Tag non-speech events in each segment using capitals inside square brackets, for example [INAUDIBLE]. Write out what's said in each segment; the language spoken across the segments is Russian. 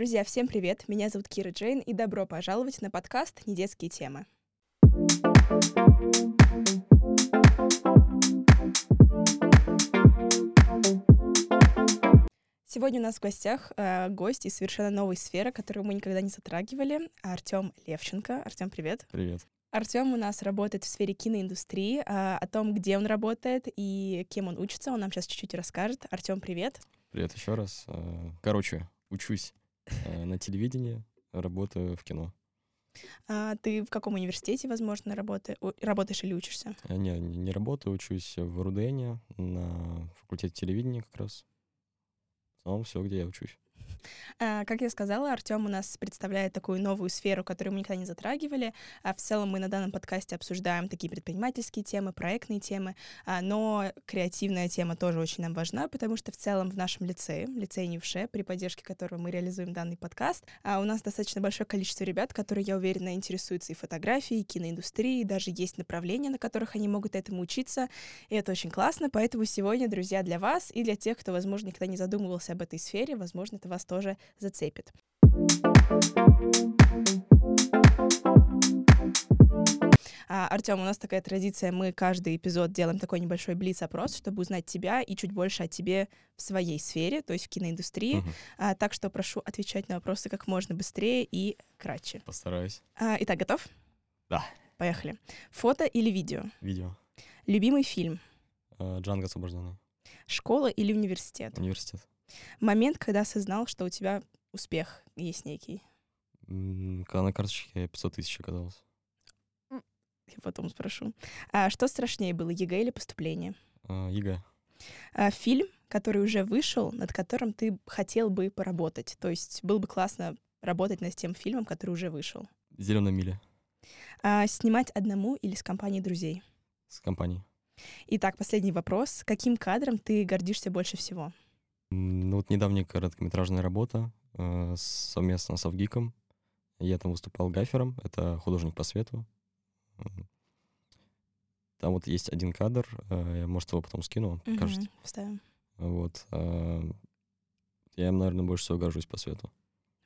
Друзья, всем привет! Меня зовут Кира Джейн, и добро пожаловать на подкаст «Недетские темы». Сегодня у нас в гостях э, гость из совершенно новой сферы, которую мы никогда не затрагивали, Артем Левченко. Артем, привет. Привет. Артем у нас работает в сфере киноиндустрии. Э, о том, где он работает и кем он учится, он нам сейчас чуть-чуть расскажет. Артем, привет. Привет еще раз. Э, короче, учусь на телевидении, работаю в кино. А ты в каком университете, возможно, работаешь, работаешь или учишься? Э, не, не работаю, учусь в РУДН на факультете телевидения как раз. В основном все, где я учусь. А, как я сказала, Артем у нас представляет такую новую сферу, которую мы никогда не затрагивали. А в целом мы на данном подкасте обсуждаем такие предпринимательские темы, проектные темы, а, но креативная тема тоже очень нам важна, потому что в целом в нашем лицее, лицее Невше, при поддержке которого мы реализуем данный подкаст, у нас достаточно большое количество ребят, которые, я уверена, интересуются и фотографией, и киноиндустрией, и даже есть направления, на которых они могут этому учиться, и это очень классно, поэтому сегодня, друзья, для вас и для тех, кто, возможно, никогда не задумывался об этой сфере, возможно, это вас тоже зацепит. А, Артем, у нас такая традиция, мы каждый эпизод делаем такой небольшой блиц-опрос, чтобы узнать тебя и чуть больше о тебе в своей сфере, то есть в киноиндустрии. Uh-huh. А, так что прошу отвечать на вопросы как можно быстрее и кратче. Постараюсь. А, итак, готов? Да. Поехали. Фото или видео? Видео. Любимый фильм? Uh, Джанго освобожденный. Школа или университет? Университет. Момент, когда осознал, что у тебя успех есть некий. Когда на карточке 500 тысяч оказалось. Я потом спрошу. А что страшнее было, ЕГЭ или поступление? А, ЕГЭ. А, фильм, который уже вышел, над которым ты хотел бы поработать. То есть было бы классно работать над тем фильмом, который уже вышел. Зеленая миля. А, снимать одному или с компанией друзей? С компанией. Итак, последний вопрос. Каким кадром ты гордишься больше всего? Ну вот недавняя короткометражная работа э, совместно с Авгиком. Я там выступал гафером, это художник по свету. Там вот есть один кадр, э, я, может, его потом скину, угу, покажете. Вставим. Вот. Э, я им, наверное, больше всего горжусь по свету.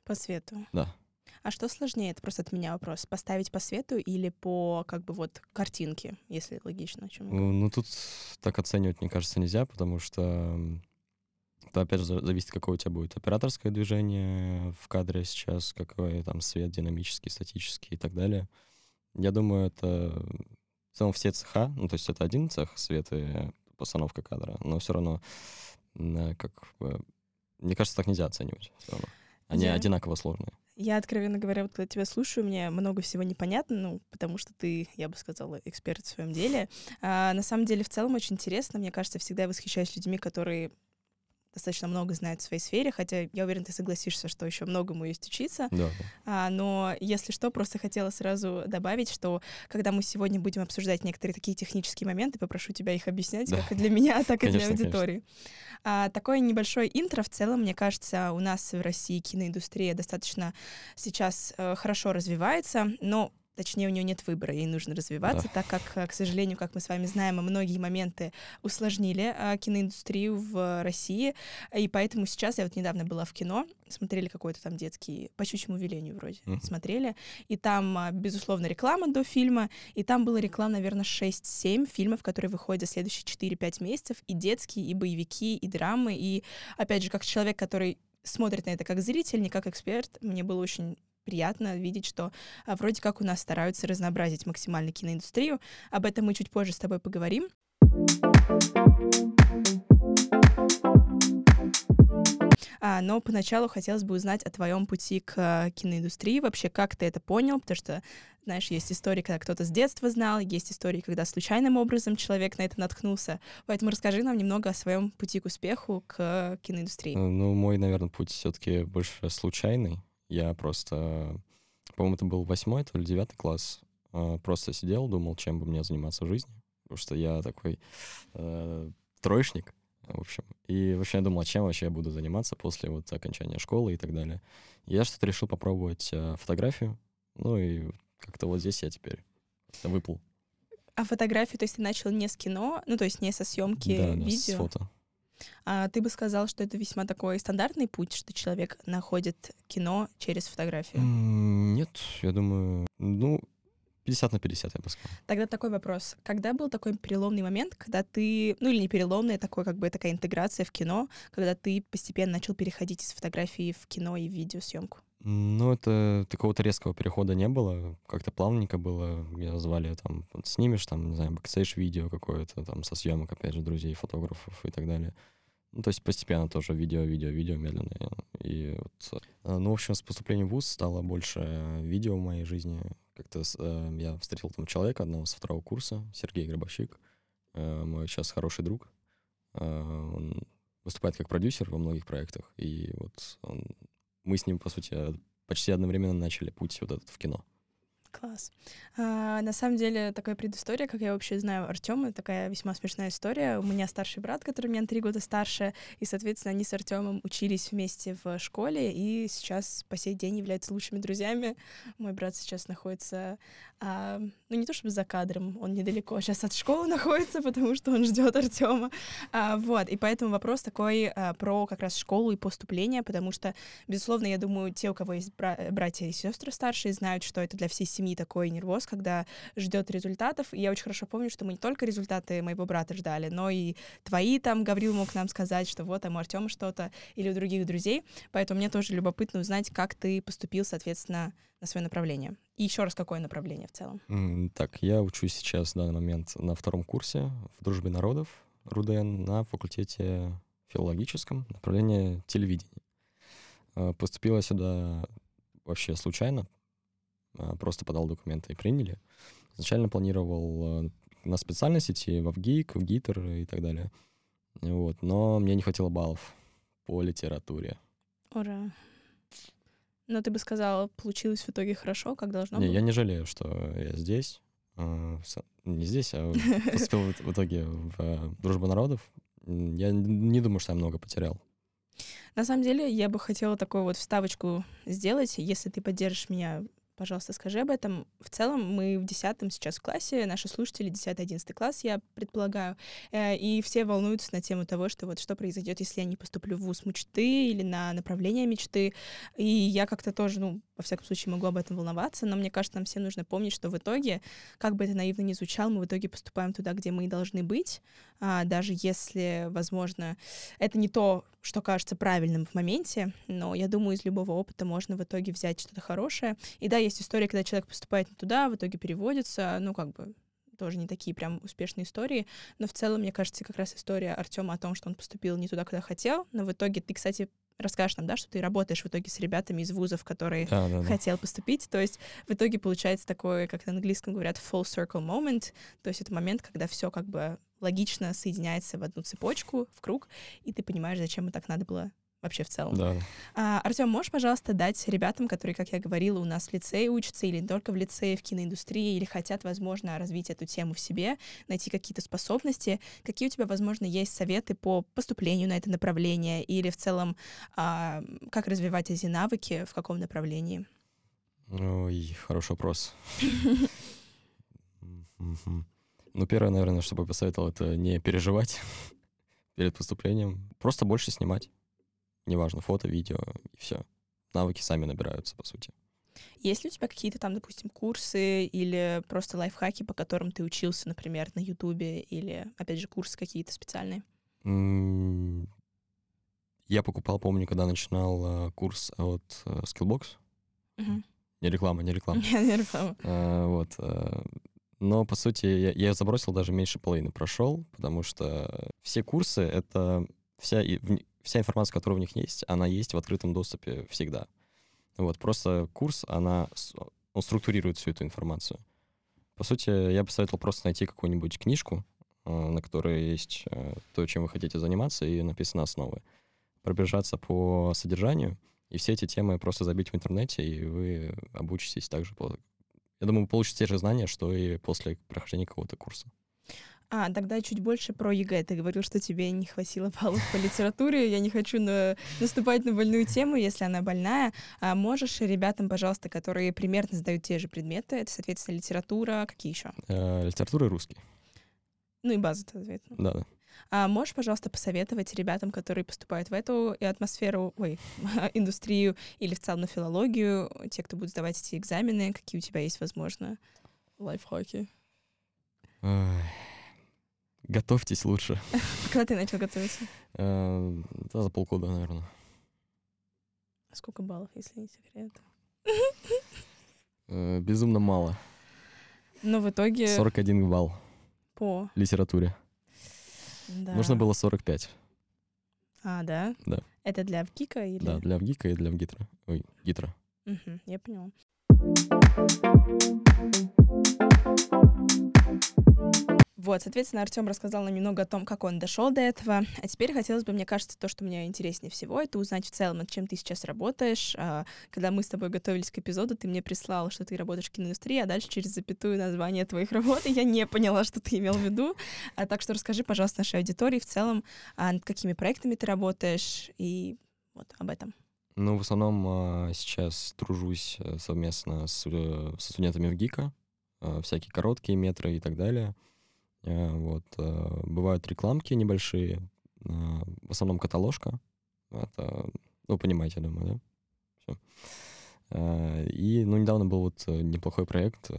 По свету? Да. А что сложнее? Это просто от меня вопрос. Поставить по свету или по, как бы, вот, картинке, если логично, о чем Ну, ну, тут так оценивать, мне кажется, нельзя, потому что опять же, зависит, какое у тебя будет операторское движение в кадре сейчас, какой там свет динамический, статический и так далее. Я думаю, это в целом все цеха, ну, то есть это один цех, свет и постановка кадра, но все равно, как бы, мне кажется, так нельзя оценивать. Они я... одинаково сложные. Я, откровенно говоря, вот когда тебя слушаю, мне много всего непонятно, ну, потому что ты, я бы сказала, эксперт в своем деле. А, на самом деле, в целом, очень интересно. Мне кажется, всегда восхищаюсь людьми, которые достаточно много знает в своей сфере, хотя я уверена, ты согласишься, что еще многому есть учиться. Да. А, но если что, просто хотела сразу добавить, что когда мы сегодня будем обсуждать некоторые такие технические моменты, попрошу тебя их объяснять, да. как и для меня, [LAUGHS] так и для аудитории. А, такое небольшое интро в целом, мне кажется, у нас в России киноиндустрия достаточно сейчас э, хорошо развивается, но точнее, у нее нет выбора, ей нужно развиваться, да. так как, э, к сожалению, как мы с вами знаем, многие моменты усложнили а, киноиндустрию в России, и поэтому сейчас, я вот недавно была в кино, смотрели какой-то там детский, по щучьему велению вроде, mm. смотрели, и там, а, безусловно, реклама до фильма, и там была реклама, наверное, 6-7 фильмов, которые выходят за следующие 4-5 месяцев, и детские, и боевики, и драмы, и, опять же, как человек, который смотрит на это как зритель, не как эксперт, мне было очень приятно видеть, что а, вроде как у нас стараются разнообразить максимально киноиндустрию. Об этом мы чуть позже с тобой поговорим. А, но поначалу хотелось бы узнать о твоем пути к а, киноиндустрии, вообще как ты это понял, потому что, знаешь, есть истории, когда кто-то с детства знал, есть истории, когда случайным образом человек на это наткнулся. Поэтому расскажи нам немного о своем пути к успеху к киноиндустрии. Ну, мой, наверное, путь все-таки больше случайный. Я просто, по-моему, это был восьмой, то ли девятый класс. А, просто сидел, думал, чем бы мне заниматься в жизни. Потому что я такой э, троечник, в общем. И вообще я думал, а чем вообще я буду заниматься после вот окончания школы и так далее. И я что-то решил попробовать э, фотографию. Ну и как-то вот здесь я теперь выплыл. А фотографию, то есть ты начал не с кино, ну то есть не со съемки да, видео? Да, с фото. А ты бы сказал, что это весьма такой стандартный путь, что человек находит кино через фотографию? Нет, я думаю, ну, 50 на 50, я бы сказал. Тогда такой вопрос. Когда был такой переломный момент, когда ты, ну или не переломный, а такой как бы такая интеграция в кино, когда ты постепенно начал переходить из фотографии в кино и в видеосъемку? Ну, это такого-то резкого перехода не было. Как-то плавненько было. Меня звали там, вот снимешь там, не знаю, бэкстейдж видео какое-то там со съемок, опять же, друзей, фотографов и так далее. Ну, то есть постепенно тоже видео, видео, видео медленно. И вот, э, ну, в общем, с поступлением в ВУЗ стало больше видео в моей жизни. Как-то э, я встретил там человека одного со второго курса, Сергей Грабовщик, э, мой сейчас хороший друг. Э, он выступает как продюсер во многих проектах, и вот он, мы с ним, по сути, почти одновременно начали путь вот этот в кино. Класс. А, на самом деле, такая предыстория, как я вообще знаю Артема, такая весьма смешная история. У меня старший брат, который меня на три года старше, и, соответственно, они с Артемом учились вместе в школе, и сейчас по сей день являются лучшими друзьями. Мой брат сейчас находится, а, ну не то чтобы за кадром, он недалеко сейчас от школы [LAUGHS] находится, потому что он ждет Артема. А, вот, и поэтому вопрос такой а, про как раз школу и поступление, потому что, безусловно, я думаю, те, у кого есть бра- братья и сестры старшие, знают, что это для всей семьи семьи такой нервоз, когда ждет результатов. И я очень хорошо помню, что мы не только результаты моего брата ждали, но и твои там Гаврил мог нам сказать, что вот там у Артема что-то или у других друзей. Поэтому мне тоже любопытно узнать, как ты поступил, соответственно, на свое направление. И еще раз, какое направление в целом? Так, я учусь сейчас в данный момент на втором курсе в дружбе народов РУДН на факультете филологическом, направление телевидения. А, поступила сюда вообще случайно, просто подал документы и приняли. Изначально планировал э, на специальности идти в ВГИК, в ГИТР и так далее. Вот. Но мне не хватило баллов по литературе. Ура. Но ты бы сказал, получилось в итоге хорошо, как должно не, было? Я не жалею, что я здесь. А, не здесь, а [LAUGHS] поступил в итоге в э, Дружбу народов. Я не думаю, что я много потерял. На самом деле, я бы хотела такую вот вставочку сделать, если ты поддержишь меня пожалуйста, скажи об этом. В целом мы в 10 сейчас в классе, наши слушатели 10-11 класс, я предполагаю, э, и все волнуются на тему того, что вот что произойдет, если я не поступлю в вуз мечты или на направление мечты. И я как-то тоже, ну, во всяком случае, могу об этом волноваться, но мне кажется, нам всем нужно помнить, что в итоге, как бы это наивно ни звучало, мы в итоге поступаем туда, где мы и должны быть, а, даже если, возможно, это не то, что кажется правильным в моменте, но я думаю, из любого опыта можно в итоге взять что-то хорошее. И да, есть история, когда человек поступает не туда, в итоге переводится, ну, как бы тоже не такие прям успешные истории, но в целом, мне кажется, как раз история Артема о том, что он поступил не туда, куда хотел, но в итоге ты, кстати, расскажешь нам, да, что ты работаешь в итоге с ребятами из вузов, которые да, да, да. хотел поступить. То есть в итоге получается такое, как на английском говорят, full circle moment. То есть это момент, когда все как бы логично соединяется в одну цепочку, в круг, и ты понимаешь, зачем и так надо было вообще в целом. Да. А, Артем, можешь, пожалуйста, дать ребятам, которые, как я говорила, у нас в лицее учатся, или не только в лицее, в киноиндустрии, или хотят, возможно, развить эту тему в себе, найти какие-то способности, какие у тебя, возможно, есть советы по поступлению на это направление, или в целом, а, как развивать эти навыки, в каком направлении? Ой, хороший вопрос. Ну, первое, наверное, что бы посоветовал, это не переживать перед поступлением. Просто больше снимать неважно, фото, видео, и все. Навыки сами набираются, по сути. Есть ли у тебя какие-то там, допустим, курсы или просто лайфхаки, по которым ты учился, например, на Ютубе, или, опять же, курсы какие-то специальные? Я покупал, помню, когда начинал э, курс от э, Skillbox. Угу. Не реклама, не реклама. [LAUGHS] Не реклама. А, вот. Но, по сути, я, я забросил даже меньше половины прошел, потому что все курсы — это вся, вся информация, которая у них есть, она есть в открытом доступе всегда. Вот, просто курс, она, он структурирует всю эту информацию. По сути, я бы советовал просто найти какую-нибудь книжку, э, на которой есть э, то, чем вы хотите заниматься, и написаны основы. Пробежаться по содержанию, и все эти темы просто забить в интернете, и вы обучитесь также. Я думаю, получите те же знания, что и после прохождения какого-то курса. А, тогда чуть больше про ЕГЭ. Ты говорил, что тебе не хватило баллов по литературе. Я не хочу на... наступать на больную тему, если она больная. А можешь ребятам, пожалуйста, которые примерно сдают те же предметы, это, соответственно, литература, какие еще? Э, литература и русский. Ну и база, соответственно. Да, да. А можешь, пожалуйста, посоветовать ребятам, которые поступают в эту атмосферу, ой, [LAUGHS] индустрию или в целом на филологию, те, кто будет сдавать эти экзамены, какие у тебя есть, возможно, лайфхаки? Готовьтесь лучше. [LAUGHS] Когда ты начал готовиться? Э, да, за полгода, наверное. Сколько баллов, если не секрет? Э, безумно мало. Но в итоге... 41 балл. По? Литературе. Да. Нужно было 45. А, да? Да. Это для ВГИКа или? Да, для ВГИКа и для ВГИТРа. Ой, ГИТРа. Угу, я поняла. Вот, соответственно, Артем рассказал нам немного о том, как он дошел до этого. А теперь хотелось бы, мне кажется, то, что мне интереснее всего, это узнать в целом, над чем ты сейчас работаешь. А, когда мы с тобой готовились к эпизоду, ты мне прислал, что ты работаешь в киноиндустрии, а дальше через запятую название твоих работ, и я не поняла, что ты имел в виду. А, так что расскажи, пожалуйста, нашей аудитории в целом, а, над какими проектами ты работаешь, и вот об этом. Ну, в основном а, сейчас тружусь э, совместно с, э, со студентами в ГИКа, а, всякие короткие метры и так далее. Э, вот. Э, бывают рекламки небольшие, э, в основном каталожка. Это, ну, понимаете, думаю, да? Все. И, ну, недавно был вот неплохой проект,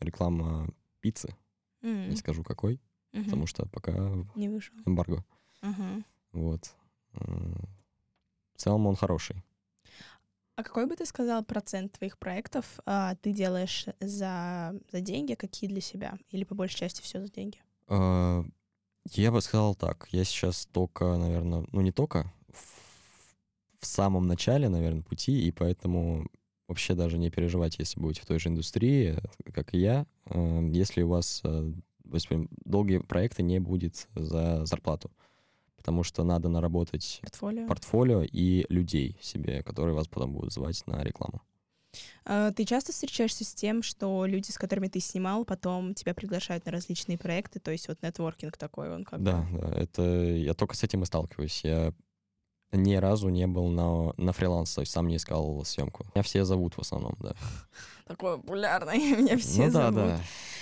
реклама пиццы. Mm. Не скажу какой, mm-hmm. потому что пока не вышел. эмбарго. Uh-huh. Вот. В целом он хороший. А какой бы ты сказал процент твоих проектов а, ты делаешь за, за деньги, какие для себя? Или по большей части все за деньги? А, я бы сказал так. Я сейчас только, наверное, ну не только, в, в самом начале, наверное, пути, и поэтому вообще даже не переживать, если будете в той же индустрии, как и я, а, если у вас а, долгие проекты не будет за зарплату потому что надо наработать портфолио, портфолио и людей себе, которые вас потом будут звать на рекламу. А, ты часто встречаешься с тем, что люди, с которыми ты снимал, потом тебя приглашают на различные проекты, то есть вот нетворкинг такой он как Да, да, это я только с этим и сталкиваюсь. Я ни разу не был на, на фриланс, то есть сам не искал съемку. Меня все зовут в основном, да. [LAUGHS] Такой популярный, [LAUGHS] меня все ну, зовут. Да, да.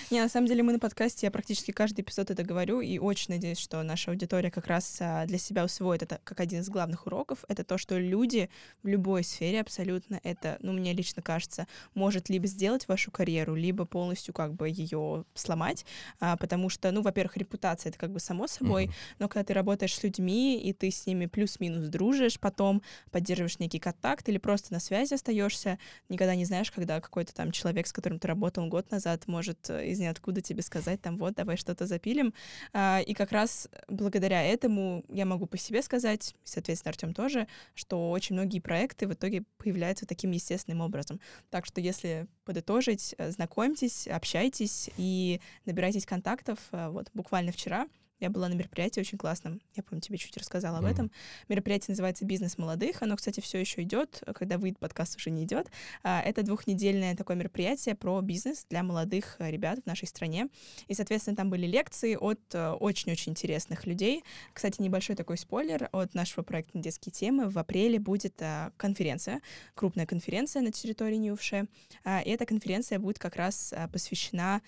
Не, на самом деле мы на подкасте, я практически каждый эпизод это говорю, и очень надеюсь, что наша аудитория как раз а, для себя усвоит это как один из главных уроков. Это то, что люди в любой сфере абсолютно это, ну, мне лично кажется, может либо сделать вашу карьеру, либо полностью как бы ее сломать, а, потому что, ну, во-первых, репутация — это как бы само собой, mm-hmm. но когда ты работаешь с людьми, и ты с ними плюс-минус дружишь, потом поддерживаешь некий контакт или просто на связи остаешься, никогда не знаешь, когда какой-то там человек, с которым ты работал год назад, может э, из ниоткуда тебе сказать, там, вот, давай что-то запилим. А, и как раз благодаря этому я могу по себе сказать, соответственно, Артем тоже, что очень многие проекты в итоге появляются таким естественным образом. Так что если подытожить, э, знакомьтесь, общайтесь и набирайтесь контактов. Э, вот буквально вчера я была на мероприятии очень классном. Я, помню, тебе чуть рассказала mm-hmm. об этом. Мероприятие называется «Бизнес молодых». Оно, кстати, все еще идет. Когда выйдет подкаст, уже не идет. А, это двухнедельное такое мероприятие про бизнес для молодых э, ребят в нашей стране. И, соответственно, там были лекции от э, очень-очень интересных людей. Кстати, небольшой такой спойлер от нашего проекта «Детские темы». В апреле будет а, конференция, крупная конференция на территории Ньюфше. А, и эта конференция будет как раз посвящена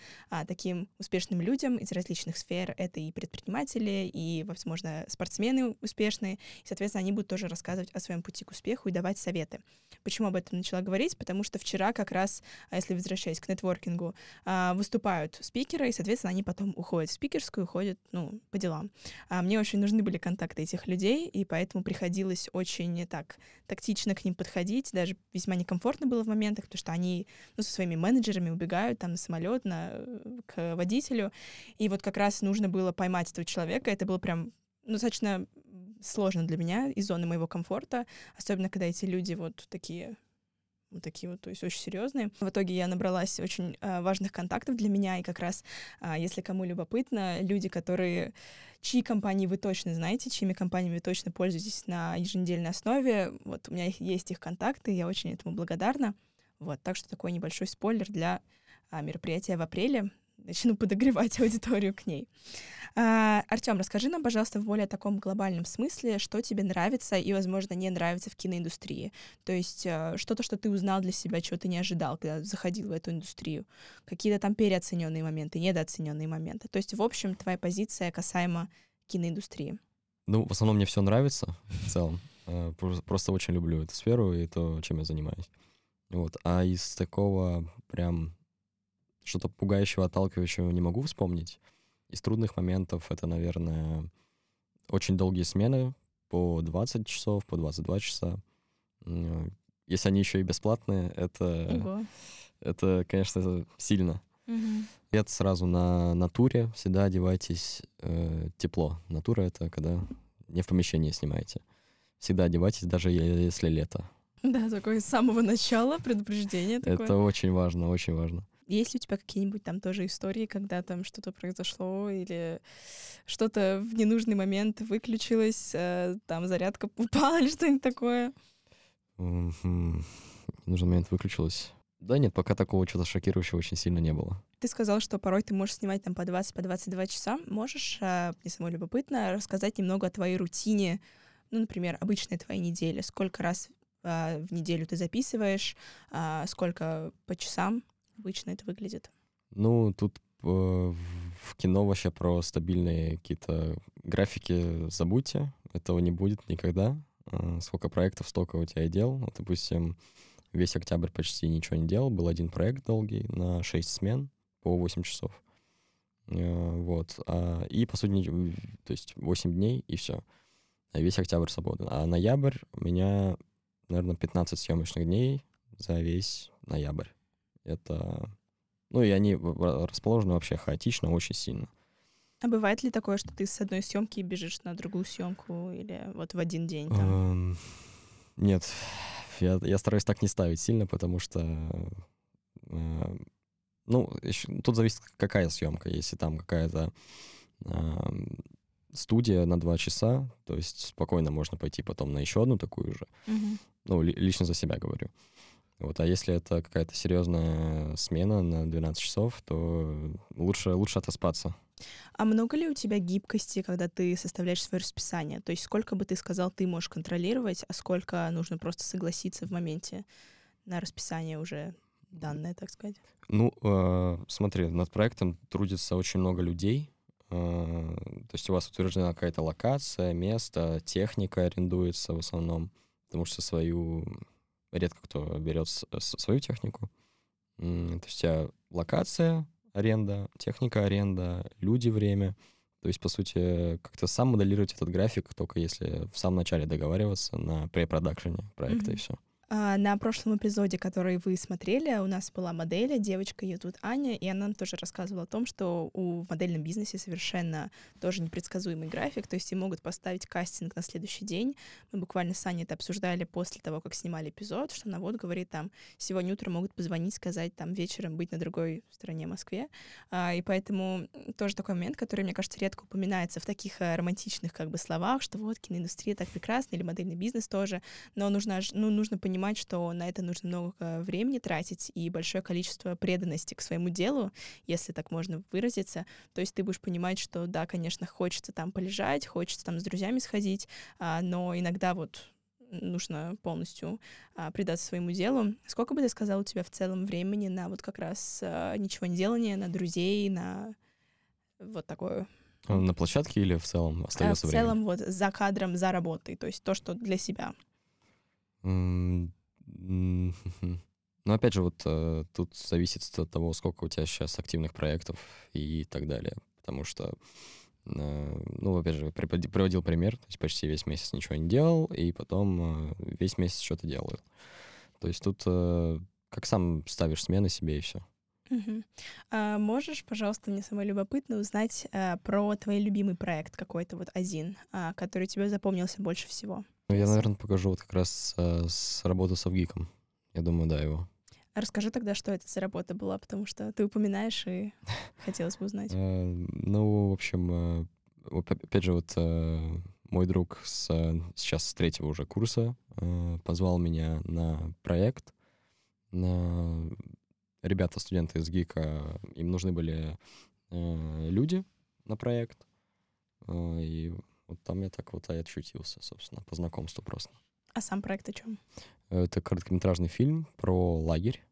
таким успешным людям из различных сфер. Это и предприниматели, предприниматели и, возможно, спортсмены успешные. И, соответственно, они будут тоже рассказывать о своем пути к успеху и давать советы. Почему об этом начала говорить? Потому что вчера как раз, а если возвращаясь к нетворкингу, а, выступают спикеры, и, соответственно, они потом уходят в спикерскую, уходят, ну, по делам. А мне очень нужны были контакты этих людей, и поэтому приходилось очень так тактично к ним подходить, даже весьма некомфортно было в моментах, потому что они, ну, со своими менеджерами убегают там на самолет, на, к водителю, и вот как раз нужно было поймать понимать этого человека. Это было прям ну, достаточно сложно для меня из зоны моего комфорта, особенно когда эти люди вот такие вот такие вот, то есть очень серьезные. В итоге я набралась очень э, важных контактов для меня, и как раз, э, если кому любопытно, люди, которые, чьи компании вы точно знаете, чьими компаниями вы точно пользуетесь на еженедельной основе, вот у меня есть их контакты, я очень этому благодарна. Вот, так что такой небольшой спойлер для э, мероприятия в апреле. Начну подогревать [LAUGHS] аудиторию к ней. А, Артем, расскажи нам, пожалуйста, в более таком глобальном смысле, что тебе нравится и, возможно, не нравится в киноиндустрии. То есть э, что-то, что ты узнал для себя, чего ты не ожидал, когда заходил в эту индустрию. Какие-то там переоцененные моменты, недооцененные моменты. То есть, в общем, твоя позиция касаемо киноиндустрии? Ну, в основном мне все нравится в целом. Э, просто очень люблю эту сферу и то, чем я занимаюсь. Вот. А из такого прям что-то пугающего, отталкивающего не могу вспомнить. Из трудных моментов это, наверное, очень долгие смены по 20 часов, по 22 часа. Если они еще и бесплатные, это, Ого. это конечно, сильно. Угу. Это сразу на натуре всегда одевайтесь э, тепло. Натура — это когда не в помещении снимаете. Всегда одевайтесь, даже если лето. Да, такое с самого начала предупреждение такое. Это очень важно, очень важно. Есть ли у тебя какие-нибудь там тоже истории, когда там что-то произошло или что-то в ненужный момент выключилось, э, там зарядка [LAUGHS] упала или что-нибудь такое? В нужный момент выключилось. Да нет, пока такого чего-то шокирующего очень сильно не было. Ты сказал, что порой ты можешь снимать там по 20, по 22 часа. Можешь, э, мне самой любопытно, рассказать немного о твоей рутине, ну, например, обычной твоей неделе. Сколько раз э, в неделю ты записываешь, сколько по часам обычно это выглядит? Ну, тут э, в кино вообще про стабильные какие-то графики забудьте. Этого не будет никогда. Э, сколько проектов, столько у тебя и дел. Вот, допустим, весь октябрь почти ничего не делал. Был один проект долгий на 6 смен по 8 часов. Э, вот. А, и, по сути, то есть 8 дней, и все. А весь октябрь свободен. А ноябрь у меня, наверное, 15 съемочных дней за весь ноябрь. Это... Ну, и они расположены вообще хаотично, очень сильно. А бывает ли такое, что ты с одной съемки бежишь на другую съемку или вот в один день? Там? Эм, нет, я, я стараюсь так не ставить сильно, потому что э, ну, еще, тут зависит, какая съемка. Если там какая-то э, студия на два часа, то есть спокойно можно пойти потом на еще одну такую же. Mm-hmm. Ну, ли, лично за себя говорю. Вот, а если это какая-то серьезная смена на 12 часов, то лучше, лучше отоспаться. А много ли у тебя гибкости, когда ты составляешь свое расписание? То есть сколько бы ты сказал, ты можешь контролировать, а сколько нужно просто согласиться в моменте на расписание уже данное, так сказать? Ну, э, смотри, над проектом трудится очень много людей. Э, то есть у вас утверждена какая-то локация, место, техника арендуется в основном, потому что свою редко кто берет свою технику. То есть у тебя локация, аренда, техника аренда, люди время. То есть, по сути, как-то сам моделировать этот график, только если в самом начале договариваться на препродакшене проекта mm-hmm. и все. А, на прошлом эпизоде, который вы смотрели, у нас была модель, девочка, ее тут Аня, и она тоже рассказывала о том, что у, в модельном бизнесе совершенно тоже непредсказуемый график, то есть им могут поставить кастинг на следующий день. Мы буквально с Аней это обсуждали после того, как снимали эпизод, что она вот говорит там, сегодня утром могут позвонить, сказать там вечером быть на другой стороне Москве, а, и поэтому тоже такой момент, который, мне кажется, редко упоминается в таких э, романтичных как бы словах, что вот киноиндустрия так прекрасна, или модельный бизнес тоже, но нужно, ну, нужно понимать, понимать, что на это нужно много времени тратить и большое количество преданности к своему делу, если так можно выразиться. То есть ты будешь понимать, что да, конечно, хочется там полежать, хочется там с друзьями сходить, а, но иногда вот нужно полностью а, предаться своему делу. Сколько бы ты сказал у тебя в целом времени на вот как раз а, ничего не делание, на друзей, на вот такое? На площадке или в целом остается время? В целом вот за кадром, за работой, то есть то, что для себя. [LAUGHS] Ну, опять же, вот э, тут зависит от того, сколько у тебя сейчас активных проектов и так далее. Потому что, э, ну, опять же, приводил пример, то есть почти весь месяц ничего не делал, и потом э, весь месяц что-то делал. То есть тут как сам ставишь смены себе и все. Угу. А можешь, пожалуйста, мне самое любопытно узнать а, про твой любимый проект какой-то вот один, а, который тебе запомнился больше всего? Ну, я, наверное, покажу вот как раз а, с работы с Авгиком. Я думаю, да, его. А расскажи тогда, что это за работа была, потому что ты упоминаешь, и [LAUGHS] хотелось бы узнать. Э, ну, в общем, э, опять же, вот мой друг с, сейчас с третьего уже курса позвал меня на проект. Ребята, студенты из ГИКа, им нужны были люди на проект. И вот там я так вот и отшутился, собственно, по знакомству просто. А сам проект о чем? Это короткометражный фильм про лагерь.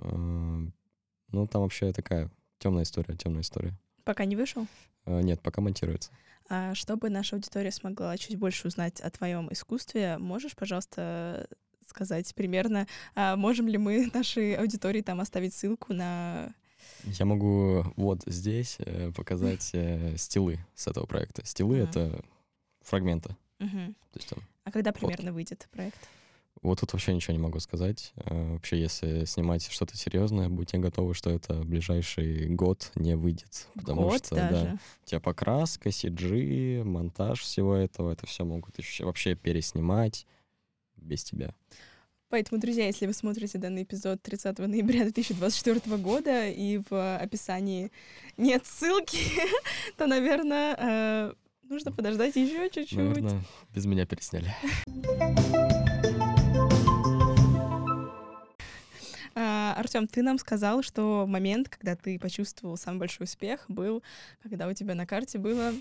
Э, ну, там вообще такая темная история, темная история. Пока не вышел? Э, нет, пока монтируется. А чтобы наша аудитория смогла чуть больше узнать о твоем искусстве, можешь, пожалуйста, сказать примерно, а можем ли мы нашей аудитории там оставить ссылку на я могу вот здесь э, показать э, стилы с этого проекта. Стилы это фрагменты. Uh-huh. То есть там а когда примерно выйдет проект? Вот тут вообще ничего не могу сказать. Э, вообще, если снимать что-то серьезное, будьте готовы, что это ближайший год не выйдет. Потому год что, даже? да, у тебя покраска, CG, монтаж всего этого, это все могут еще вообще переснимать без тебя. Поэтому, друзья, если вы смотрите данный эпизод 30 ноября 2024 года и в описании нет ссылки, [LAUGHS] то, наверное, э, нужно подождать еще чуть-чуть. Наверное, без меня пересняли. Артем, ты нам сказал, что момент, когда ты почувствовал самый большой успех, был, когда у тебя на карте было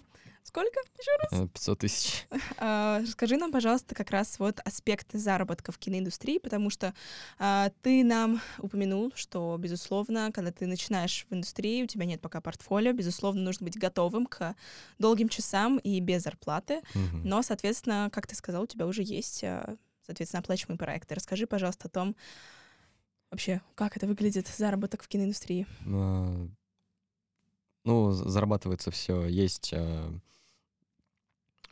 Сколько? Еще раз? 500 э, тысяч. А, скажи нам, пожалуйста, как раз вот аспекты заработка в киноиндустрии, потому что а, ты нам упомянул, что, безусловно, когда ты начинаешь в индустрии, у тебя нет пока портфолио, безусловно, нужно быть готовым к долгим часам и без зарплаты. Угу. Но, соответственно, как ты сказал, у тебя уже есть, а, соответственно, оплачиваемые проекты. Расскажи, пожалуйста, о том, вообще, как это выглядит, заработок в киноиндустрии. А, ну, зарабатывается все. Есть а,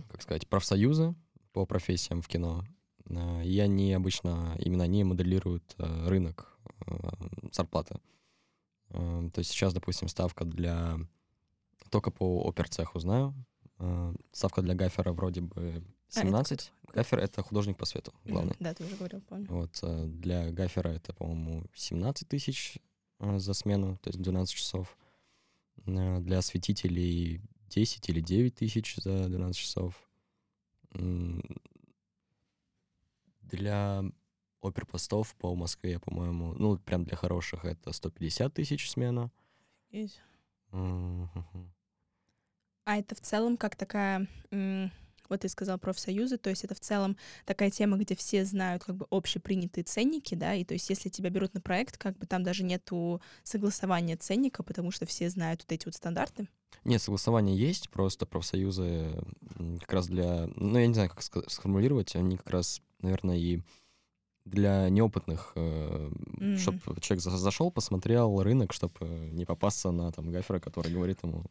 как сказать, профсоюзы по профессиям в кино, э, и они обычно, именно они моделируют э, рынок э, зарплаты. То есть сейчас, допустим, ставка для... Только по оперцеху знаю. Ставка для гафера вроде бы 17. А, Гафер — это художник по свету, главный. Да, ты уже говорил, помню. Вот, для гафера это, по-моему, 17 тысяч за смену, то есть 12 часов. Для осветителей 10 или 9 тысяч за 12 часов. Для оперпостов по Москве, по-моему, ну, прям для хороших это 150 тысяч смена. Есть. А это в целом как такая вот ты сказал профсоюзы, то есть это в целом такая тема, где все знают как бы общепринятые ценники, да, и то есть если тебя берут на проект, как бы там даже нету согласования ценника, потому что все знают вот эти вот стандарты. Нет, согласование есть, просто профсоюзы как раз для, ну я не знаю, как сформулировать, они как раз, наверное, и для неопытных, э, mm. чтобы человек зашел, посмотрел рынок, чтобы не попасться на там гафера, который говорит ему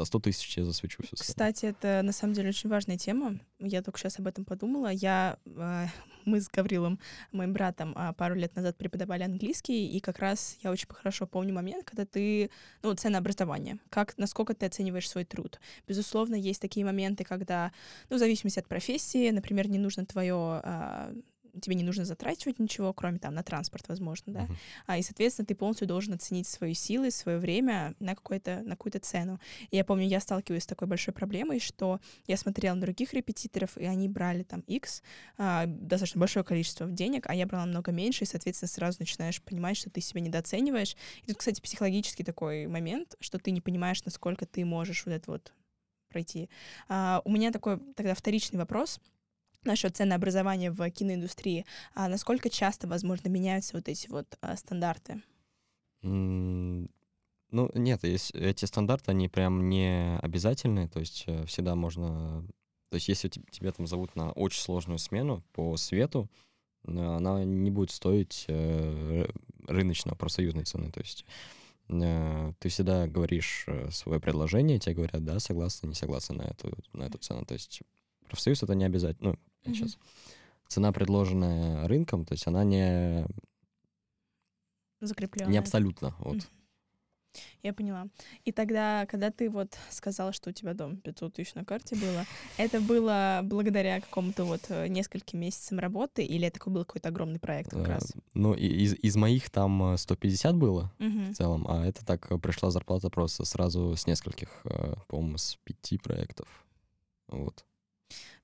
за 100 тысяч я засвечу все. Кстати, это на самом деле очень важная тема. Я только сейчас об этом подумала. Я, э, [LAUGHS] мы с Гаврилом, моим братом, э, пару лет назад преподавали английский, и как раз я очень хорошо помню момент, когда ты, ну, ценообразование, как, насколько ты оцениваешь свой труд. Безусловно, есть такие моменты, когда, ну, в зависимости от профессии, например, не нужно твое тебе не нужно затрачивать ничего, кроме там на транспорт, возможно, да, uh-huh. а, и, соответственно, ты полностью должен оценить свои силы, свое время на, какой-то, на какую-то цену. И я помню, я сталкиваюсь с такой большой проблемой, что я смотрела на других репетиторов, и они брали там X, а, достаточно большое количество денег, а я брала намного меньше, и, соответственно, сразу начинаешь понимать, что ты себя недооцениваешь. И тут, кстати, психологический такой момент, что ты не понимаешь, насколько ты можешь вот это вот пройти. А, у меня такой тогда вторичный вопрос — насчет ценообразования в киноиндустрии, а насколько часто, возможно, меняются вот эти вот а, стандарты? Ну, нет, есть, эти стандарты, они прям не обязательные, то есть э, всегда можно... То есть если тебя там зовут на очень сложную смену по свету, она не будет стоить э, рыночного профсоюзной цены, то есть ты всегда говоришь э, свое предложение, тебе говорят, да, согласны, не согласны на эту, на эту цену. То есть профсоюз это не обязательно, ну, mm-hmm. сейчас. Цена, предложенная рынком, то есть она не... Закрепленная. Не абсолютно, вот. Mm-hmm. Я поняла. И тогда, когда ты вот сказала, что у тебя дом 500 тысяч на карте было, это было благодаря какому-то вот э, нескольким месяцам работы, или это был какой-то огромный проект как а, раз? Ну, из, из моих там 150 было угу. в целом, а это так пришла зарплата просто сразу с нескольких, по-моему, с пяти проектов. Вот.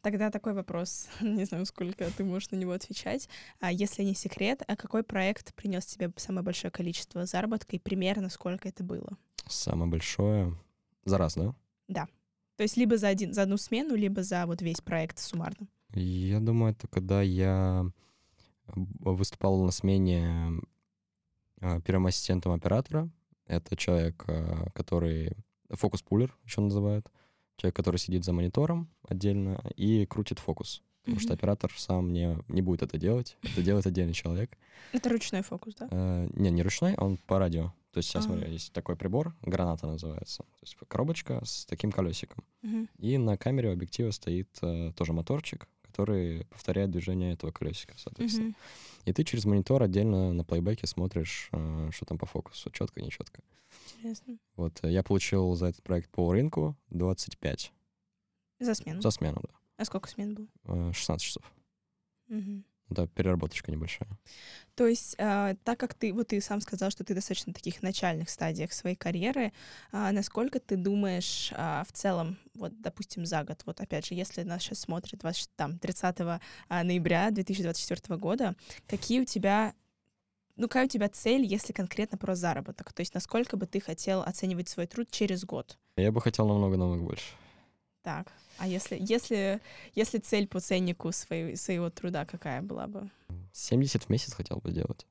Тогда такой вопрос, [LAUGHS] не знаю, сколько ты можешь на него отвечать. А если не секрет, а какой проект принес тебе самое большое количество заработка и примерно сколько это было? Самое большое за раз, да? Да. То есть либо за, один, за одну смену, либо за вот весь проект суммарно. Я думаю, это когда я выступал на смене а, первым ассистентом оператора. Это человек, а, который фокус-пулер еще называют. Человек, который сидит за монитором отдельно и крутит фокус. Потому mm-hmm. что оператор сам не, не будет это делать. Это делает отдельный человек. Это ручной фокус, да? Э, не, не ручной, он по радио. То есть сейчас, а. смотри, есть такой прибор, граната называется. То есть коробочка с таким колесиком. Угу. И на камере объектива стоит э, тоже моторчик, который повторяет движение этого колесика, соответственно. Угу. И ты через монитор отдельно на плейбеке смотришь, э, что там по фокусу, четко, нечетко. Интересно. Вот, э, я получил за этот проект по рынку 25. За смену? За смену, да. А сколько смен было? 16 э, часов. Угу. Да, переработочка небольшая. То есть, э, так как ты, вот ты сам сказал, что ты достаточно таких начальных стадиях своей карьеры, э, насколько ты думаешь э, в целом, вот, допустим, за год, вот опять же, если нас сейчас смотрит 20, там, 30 ноября 2024 года, какие у тебя ну, какая у тебя цель, если конкретно про заработок? То есть насколько бы ты хотел оценивать свой труд через год? Я бы хотел намного-намного больше. Так, а если, если, если цель по ценнику своего, своего труда какая была бы? 70 в месяц хотел бы сделать.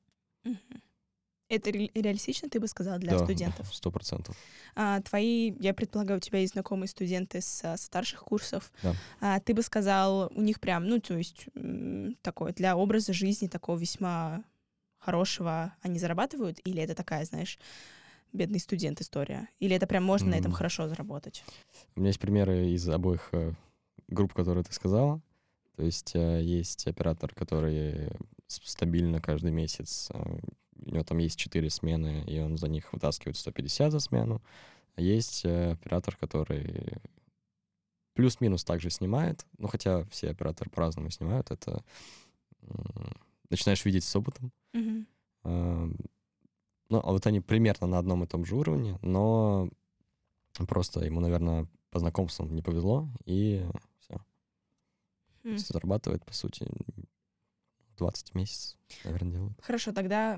Это ре- реалистично, ты бы сказал, для да, студентов? сто процентов. А, твои, я предполагаю, у тебя есть знакомые студенты с, с старших курсов. Да. А, ты бы сказал, у них прям, ну, то есть такое, для образа жизни такого весьма хорошего они зарабатывают? Или это такая, знаешь, бедный студент история? Или это прям можно mm. на этом хорошо заработать? У меня есть примеры из обоих э, групп, которые ты сказала. То есть э, есть оператор, который стабильно каждый месяц, э, у него там есть 4 смены, и он за них вытаскивает 150 за смену. А есть оператор, который плюс-минус также снимает, ну хотя все операторы по-разному снимают, это начинаешь видеть с опытом. Mm-hmm. Ну, а вот они примерно на одном и том же уровне, но просто ему, наверное, по знакомствам не повезло, и все. Mm. Зарабатывает, по сути, 20 в месяц, наверное, делает. Хорошо, тогда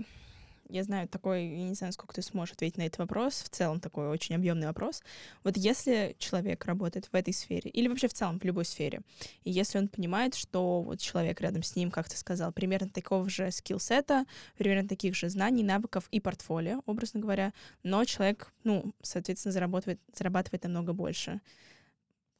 я знаю такой, я не знаю, сколько ты сможешь ответить на этот вопрос, в целом такой очень объемный вопрос. Вот если человек работает в этой сфере, или вообще в целом в любой сфере, и если он понимает, что вот человек рядом с ним, как ты сказал, примерно такого же скилл-сета, примерно таких же знаний, навыков и портфолио, образно говоря, но человек, ну, соответственно, зарабатывает, зарабатывает намного больше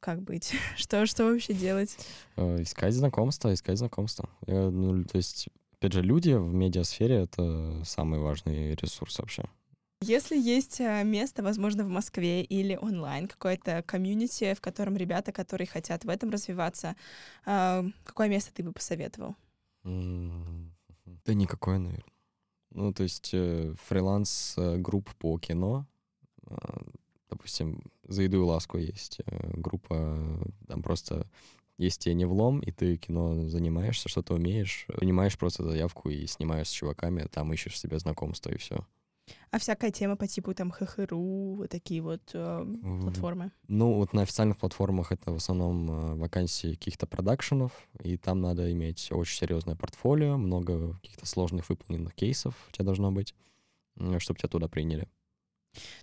как быть? [LAUGHS] что, что вообще делать? Э, искать знакомства, искать знакомства. Я, ну, то есть Опять же, люди в медиасфере — это самый важный ресурс вообще. Если есть э, место, возможно, в Москве или онлайн, какое-то комьюнити, в котором ребята, которые хотят в этом развиваться, э, какое место ты бы посоветовал? [LAUGHS] Да никакое, наверное. Ну, то есть э, фриланс-групп по кино, допустим, «За еду и ласку» есть группа, там просто если тебе не влом, и ты кино занимаешься, что-то умеешь, принимаешь просто заявку и снимаешь с чуваками, там ищешь себе знакомство, и все. А всякая тема по типу там ХХРУ, вот такие вот э, платформы? Ну, вот на официальных платформах это в основном э, вакансии каких-то продакшенов, и там надо иметь очень серьезное портфолио, много каких-то сложных выполненных кейсов у тебя должно быть, чтобы тебя туда приняли.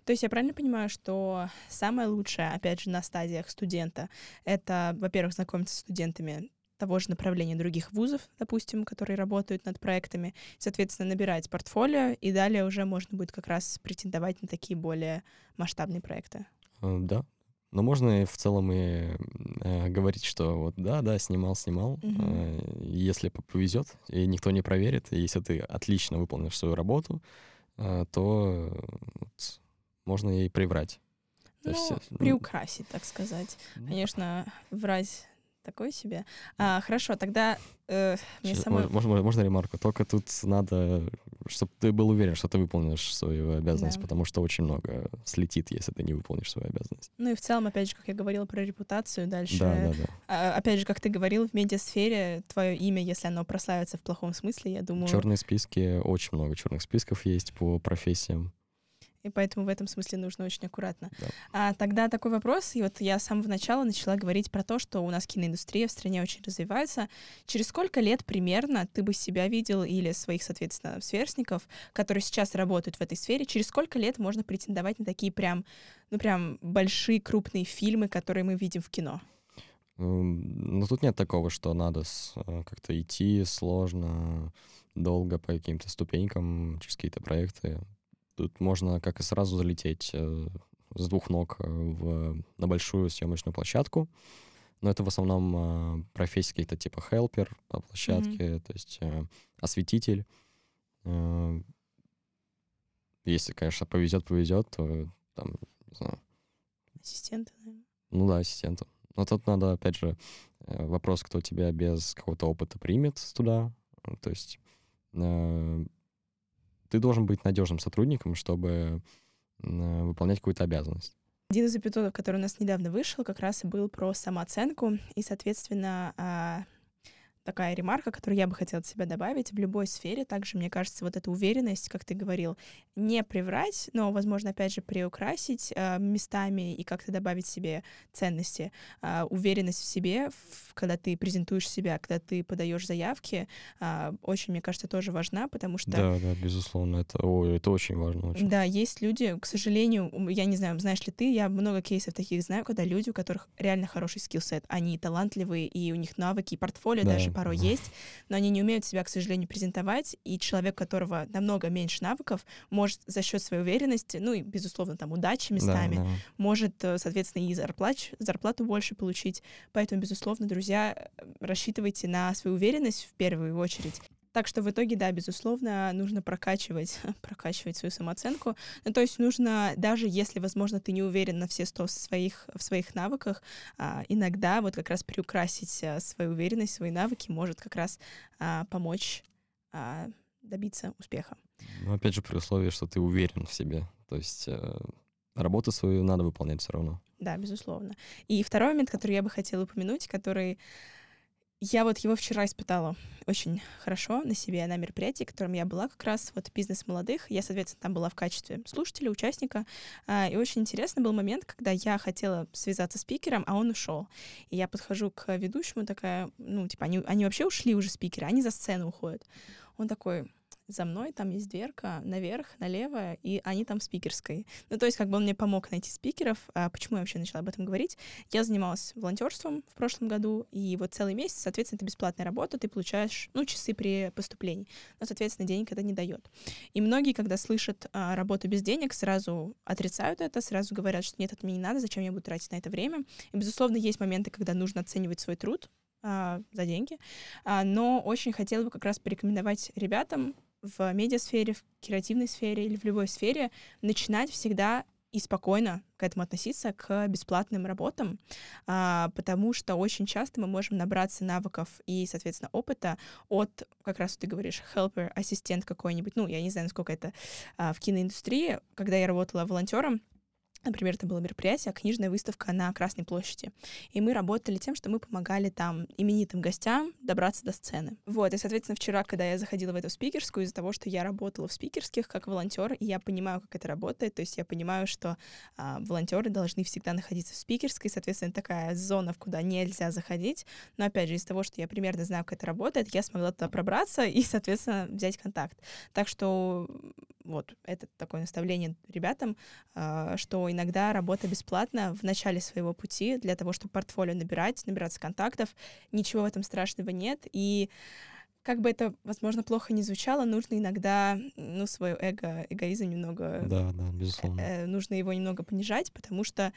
То есть я правильно понимаю, что самое лучшее, опять же, на стадиях студента, это, во-первых, знакомиться с студентами того же направления других вузов, допустим, которые работают над проектами, соответственно, набирать портфолио, и далее уже можно будет как раз претендовать на такие более масштабные проекты. Э, да. Но можно в целом и э, говорить, что вот да, да, снимал, снимал. Угу. Э, если повезет, и никто не проверит, если ты отлично выполнишь свою работу, то вот, можно ей приврать. Ну, есть, ну, приукрасить, так сказать. Конечно, врать такой себе. А, хорошо, тогда э, мне самой... Можно, можно ремарку? Только тут надо, чтобы ты был уверен, что ты выполнишь свою обязанность, да. потому что очень много слетит, если ты не выполнишь свою обязанность. Ну и в целом, опять же, как я говорила про репутацию дальше. Да, да, да. А, опять же, как ты говорил, в медиасфере твое имя, если оно прославится в плохом смысле, я думаю... Черные списки, очень много черных списков есть по профессиям и поэтому в этом смысле нужно очень аккуратно. Да. А тогда такой вопрос, и вот я с самого начала начала говорить про то, что у нас киноиндустрия в стране очень развивается. Через сколько лет примерно ты бы себя видел или своих, соответственно, сверстников, которые сейчас работают в этой сфере, через сколько лет можно претендовать на такие прям, ну прям большие крупные фильмы, которые мы видим в кино? Ну, тут нет такого, что надо э, как-то идти сложно, долго по каким-то ступенькам через какие-то проекты. Тут можно как и сразу залететь э, с двух ног в, на большую съемочную площадку. Но это в основном э, профессии какие-то типа хелпер по площадке, mm-hmm. то есть э, осветитель. Э, если, конечно, повезет, повезет, то там, не знаю. Ассистенты, наверное. Ну да, ассистентом. Но тут надо, опять же, э, вопрос, кто тебя без какого-то опыта примет туда. То есть э, ты должен быть надежным сотрудником, чтобы э, выполнять какую-то обязанность. Один из эпизодов, который у нас недавно вышел, как раз и был про самооценку. И, соответственно, а, такая ремарка, которую я бы хотела от себя добавить. В любой сфере также, мне кажется, вот эта уверенность, как ты говорил, не приврать, но, возможно, опять же, приукрасить э, местами и как-то добавить себе ценности. Э, уверенность в себе, в, когда ты презентуешь себя, когда ты подаешь заявки, э, очень, мне кажется, тоже важна, потому что... Да, да, безусловно, это, о, это очень важно. Очень. Да, есть люди, к сожалению, я не знаю, знаешь ли ты, я много кейсов таких знаю, когда люди, у которых реально хороший скиллсет, они талантливые, и у них навыки, и портфолио да. даже порой есть, но они не умеют себя, к сожалению, презентовать, и человек, которого намного меньше навыков, может за счет своей уверенности, ну и, безусловно, там, удачи местами, да, да. может, э, соответственно, и зарплач, зарплату больше получить. Поэтому, безусловно, друзья, э, рассчитывайте на свою уверенность в первую очередь. Так что в итоге, да, безусловно, нужно прокачивать, [LAUGHS] прокачивать свою самооценку. Ну, то есть нужно, даже если, возможно, ты не уверен на все сто своих, в своих навыках, а, иногда вот как раз приукрасить а, свою уверенность, свои навыки может как раз а, помочь а, добиться успеха. Ну, опять же, при условии, что ты уверен в себе. То есть э, работу свою надо выполнять все равно. Да, безусловно. И второй момент, который я бы хотела упомянуть, который я вот его вчера испытала очень хорошо на себе на мероприятии, которым я была как раз вот бизнес молодых. Я, соответственно, там была в качестве слушателя, участника. А, и очень интересный был момент, когда я хотела связаться с спикером, а он ушел. И я подхожу к ведущему, такая, ну, типа, они, они вообще ушли уже спикеры, они за сцену уходят. Он такой, за мной там есть дверка наверх, налево, и они там в спикерской. Ну, то есть, как бы он мне помог найти спикеров. А почему я вообще начала об этом говорить? Я занималась волонтерством в прошлом году, и вот целый месяц, соответственно, это бесплатная работа, ты получаешь, ну, часы при поступлении, но, соответственно, денег это не дает. И многие, когда слышат а, работу без денег, сразу отрицают это, сразу говорят, что нет, это мне не надо, зачем я буду тратить на это время. И, безусловно, есть моменты, когда нужно оценивать свой труд, а, за деньги. А, но очень хотела бы как раз порекомендовать ребятам в медиасфере, в креативной сфере или в любой сфере начинать всегда и спокойно к этому относиться, к бесплатным работам, а, потому что очень часто мы можем набраться навыков и, соответственно, опыта от, как раз ты говоришь, helper, ассистент какой-нибудь, ну, я не знаю, насколько это а, в киноиндустрии, когда я работала волонтером, Например, это было мероприятие, книжная выставка на Красной площади. И мы работали тем, что мы помогали там именитым гостям добраться до сцены. Вот, и, соответственно, вчера, когда я заходила в эту спикерскую, из-за того, что я работала в спикерских как волонтер, и я понимаю, как это работает, то есть я понимаю, что а, волонтеры должны всегда находиться в спикерской, соответственно, такая зона, в куда нельзя заходить. Но, опять же, из-за того, что я примерно знаю, как это работает, я смогла туда пробраться и, соответственно, взять контакт. Так что вот это такое наставление ребятам, а, что иногда работа бесплатна в начале своего пути для того, чтобы портфолио набирать, набираться контактов. Ничего в этом страшного нет. И как бы это, возможно, плохо не звучало, нужно иногда, ну, свое эго, эгоизм немного... Да, да, безусловно. Э, нужно его немного понижать, потому что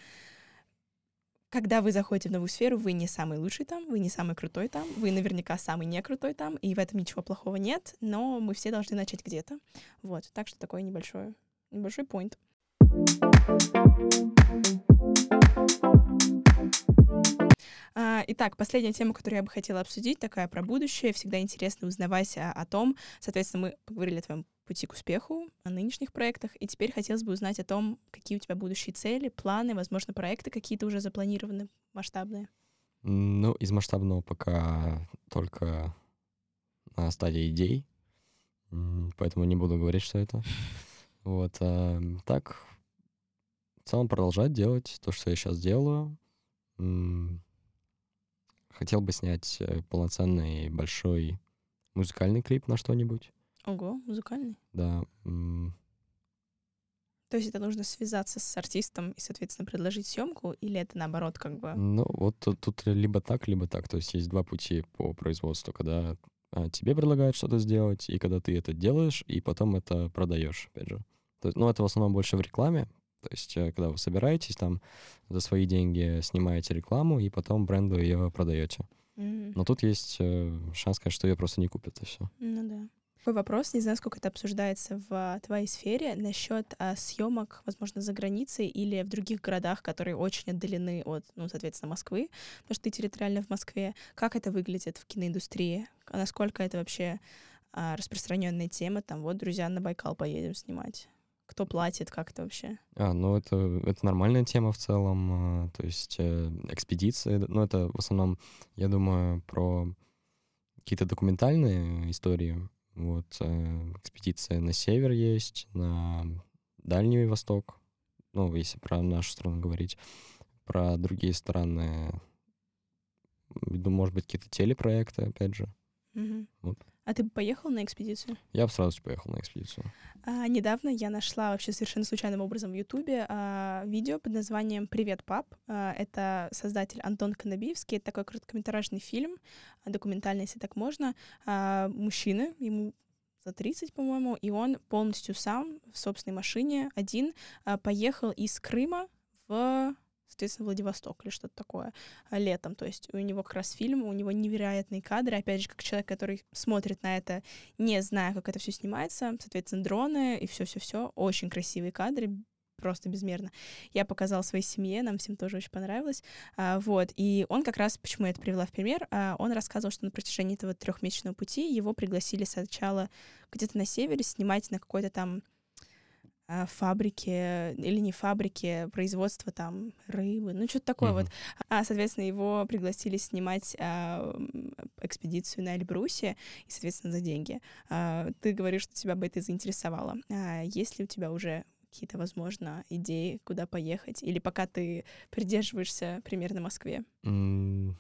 когда вы заходите в новую сферу, вы не самый лучший там, вы не самый крутой там, вы наверняка самый не крутой там, и в этом ничего плохого нет, но мы все должны начать где-то. Вот, так что такой небольшой, небольшой point. А, итак, последняя тема, которую я бы хотела обсудить, такая про будущее. Всегда интересно узнавать о, о том. Соответственно, мы поговорили о твоем пути к успеху, о нынешних проектах. И теперь хотелось бы узнать о том, какие у тебя будущие цели, планы, возможно, проекты какие-то уже запланированы, масштабные. Ну, из масштабного пока только на стадии идей, поэтому не буду говорить, что это. Вот, а, так, в целом продолжать делать то, что я сейчас делаю. Хотел бы снять э, полноценный большой музыкальный клип на что-нибудь. Ого, музыкальный? Да. То есть это нужно связаться с артистом и, соответственно, предложить съемку, или это наоборот как бы? Ну, вот тут, тут либо так, либо так. То есть есть два пути по производству, когда а, тебе предлагают что-то сделать, и когда ты это делаешь, и потом это продаешь, опять же. То есть, ну, это в основном больше в рекламе, То есть, э, когда вы собираетесь там за свои деньги снимаете рекламу и потом бренду ее продаете. Mm-hmm. Но тут есть э, шанс, конечно, что ее просто не купят, и все. Ну да. Такой вопрос, не знаю, сколько это обсуждается в твоей сфере, насчет а, съемок, возможно, за границей или в других городах, которые очень отдалены от, ну, соответственно, Москвы, потому что ты территориально в Москве. Как это выглядит в киноиндустрии? Насколько это вообще а, распространенная тема? Там, вот, друзья, на Байкал поедем снимать кто платит, как это вообще? А, ну это, это нормальная тема в целом, а, то есть э, экспедиции, ну это в основном, я думаю, про какие-то документальные истории, вот э, экспедиция на север есть, на Дальний Восток, ну если про нашу страну говорить, про другие страны, может быть какие-то телепроекты, опять же. Угу. Вот. А ты бы поехал на экспедицию? Я бы сразу поехал на экспедицию. А, недавно я нашла вообще совершенно случайным образом в Ютубе а, видео под названием «Привет, пап». А, это создатель Антон Конобиевский. Это такой короткометражный фильм, документальный, если так можно. А, мужчина, ему за 30, по-моему, и он полностью сам в собственной машине один а, поехал из Крыма в соответственно, Владивосток или что-то такое а, летом. То есть у него как раз фильм, у него невероятные кадры. Опять же, как человек, который смотрит на это, не зная, как это все снимается, соответственно, дроны и все-все-все, очень красивые кадры, просто безмерно. Я показала своей семье, нам всем тоже очень понравилось. А, вот, и он как раз, почему я это привела в пример, а, он рассказывал, что на протяжении этого трехмесячного пути его пригласили сначала где-то на севере снимать на какой-то там а, фабрике или не фабрике производства там рыбы, ну что-то такое uh-huh. вот. А, соответственно, его пригласили снимать а, экспедицию на Эльбрусе и, соответственно, за деньги. А, ты говоришь, что тебя бы это заинтересовало. А, есть ли у тебя уже какие-то, возможно, идеи, куда поехать? Или пока ты придерживаешься примерно Москве? Mm.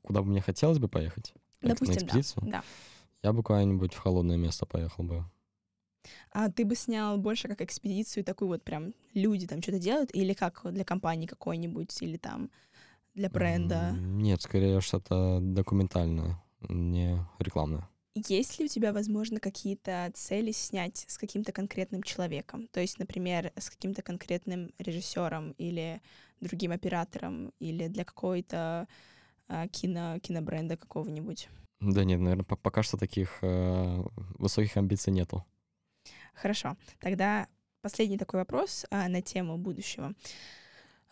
Куда бы мне хотелось бы поехать? Допустим, на экспедицию? да. да. Я бы куда-нибудь в холодное место поехал бы. А ты бы снял больше как экспедицию, такую вот прям люди там что-то делают, или как для компании какой-нибудь, или там для бренда? Нет, скорее что-то документальное, не рекламное. Есть ли у тебя, возможно, какие-то цели снять с каким-то конкретным человеком? То есть, например, с каким-то конкретным режиссером или другим оператором, или для какой-то а, кино, кинобренда какого-нибудь? Да нет, наверное, пока что таких э, высоких амбиций нету. Хорошо. Тогда последний такой вопрос а, на тему будущего.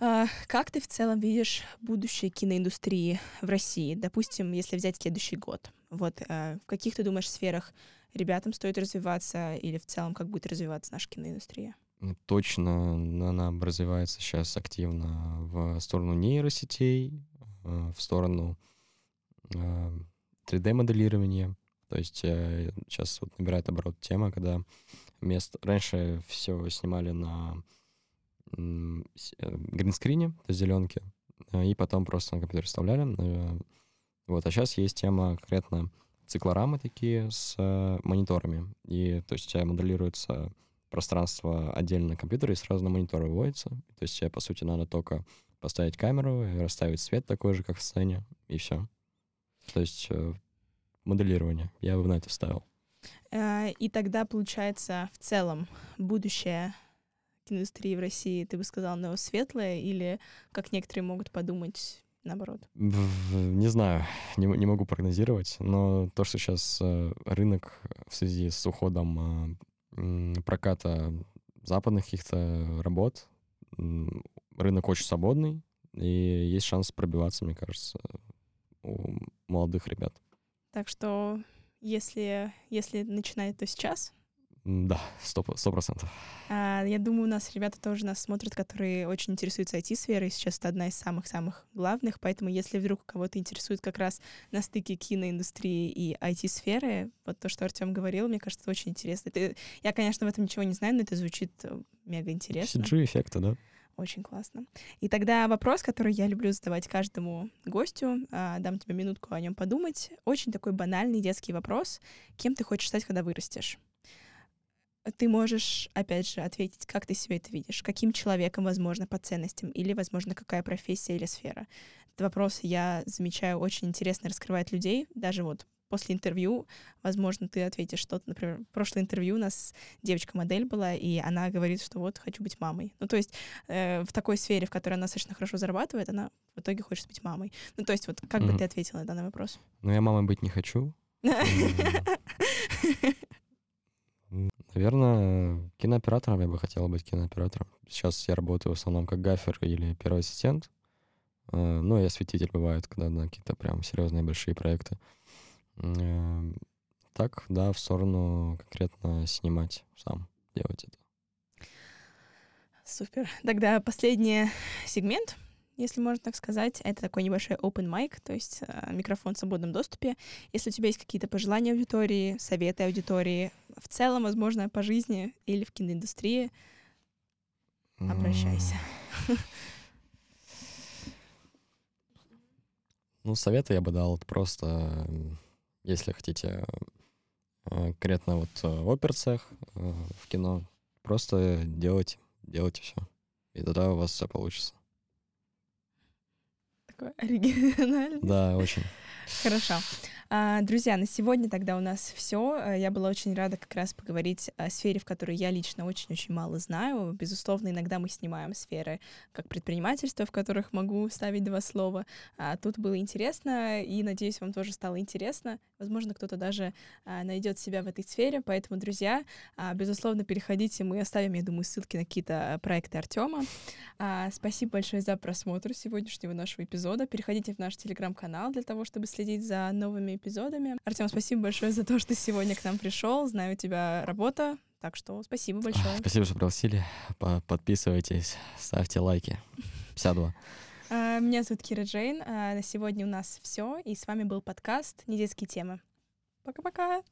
А, как ты в целом видишь будущее киноиндустрии в России? Допустим, если взять следующий год. Вот а, в каких ты думаешь сферах ребятам стоит развиваться или в целом как будет развиваться наша киноиндустрия? Точно она развивается сейчас активно в сторону нейросетей, а, в сторону 3D-моделирования. А, То есть сейчас вот набирает оборот тема, когда мест. Раньше все снимали на э, гринскрине, то зеленке, э, и потом просто на компьютер вставляли. Э, вот, а сейчас есть тема конкретно циклорамы такие с мониторами. И то есть у тебя моделируется пространство отдельно на компьютере и сразу на монитор выводится. То есть тебе, по сути, надо только поставить камеру и расставить свет такой же, как в сцене, и все. То есть моделирование. Я бы на это ставил. Э, и тогда, получается, в целом будущее киноиндустрии в России, ты бы сказал, оно светлое или, как некоторые могут подумать, наоборот? Не знаю, не, не могу прогнозировать, но то, что сейчас э, рынок в связи с уходом э, проката западных каких-то работ, рынок очень свободный, и есть шанс пробиваться, мне кажется, у молодых ребят. Так что если, если начинать, то сейчас. Да, сто процентов. А, я думаю, у нас ребята тоже нас смотрят, которые очень интересуются IT-сферой. Сейчас это одна из самых-самых главных. Поэтому, если вдруг кого-то интересует как раз на стыке киноиндустрии и IT-сферы, вот то, что Артем говорил, мне кажется, очень интересно. Это, я, конечно, в этом ничего не знаю, но это звучит э, мега интересно. CG-эффекты, да? Очень классно. И тогда вопрос, который я люблю задавать каждому гостю, а, дам тебе минутку о нем подумать. Очень такой банальный детский вопрос. Кем ты хочешь стать, когда вырастешь? Ты можешь, опять же, ответить, как ты себе это видишь, каким человеком, возможно, по ценностям, или, возможно, какая профессия или сфера. Этот вопрос, я замечаю, очень интересно раскрывает людей, даже вот после интервью, возможно, ты ответишь что-то. Например, в прошлое интервью у нас девочка-модель была, и она говорит, что вот хочу быть мамой. Ну, то есть э, в такой сфере, в которой она достаточно хорошо зарабатывает, она в итоге хочет быть мамой. Ну, то есть вот как mm-hmm. бы ты ответила на данный вопрос? Ну, я мамой быть не хочу. [LAUGHS] Наверное, кинооператором я бы хотел быть кинооператором. Сейчас я работаю в основном как гафер или первый ассистент. Э, ну, и осветитель бывает, когда на какие-то прям серьезные большие проекты. Эм, так, да, в сторону конкретно снимать сам, делать это. Супер. Тогда последний сегмент если можно так сказать. Это такой небольшой open mic, то есть э, микрофон в свободном доступе. Если у тебя есть какие-то пожелания аудитории, советы аудитории, в целом, возможно, по жизни или в киноиндустрии, обращайся. Ну, советы я бы дал просто, если хотите э, конкретно вот э, в оперцех, в кино, просто делайте, делайте все. И тогда у вас все получится такое оригинальное. Да, очень. Хорошо. А, друзья, на сегодня тогда у нас все. А, я была очень рада как раз поговорить о сфере, в которой я лично очень-очень мало знаю. Безусловно, иногда мы снимаем сферы как предпринимательство, в которых могу ставить два слова. А тут было интересно, и надеюсь, вам тоже стало интересно. Возможно, кто-то даже а, найдет себя в этой сфере. Поэтому, друзья, а, безусловно, переходите. Мы оставим, я думаю, ссылки на какие-то проекты Артема. Спасибо большое за просмотр сегодняшнего нашего эпизода. Переходите в наш телеграм-канал для того, чтобы следить за новыми эпизодами. Артем, спасибо большое за то, что сегодня к нам пришел. Знаю, у тебя работа, так что спасибо большое. Спасибо, что пригласили. Подписывайтесь, ставьте лайки. 52. А, меня зовут Кира Джейн. А, на сегодня у нас все. И с вами был подкаст «Недетские темы». Пока-пока.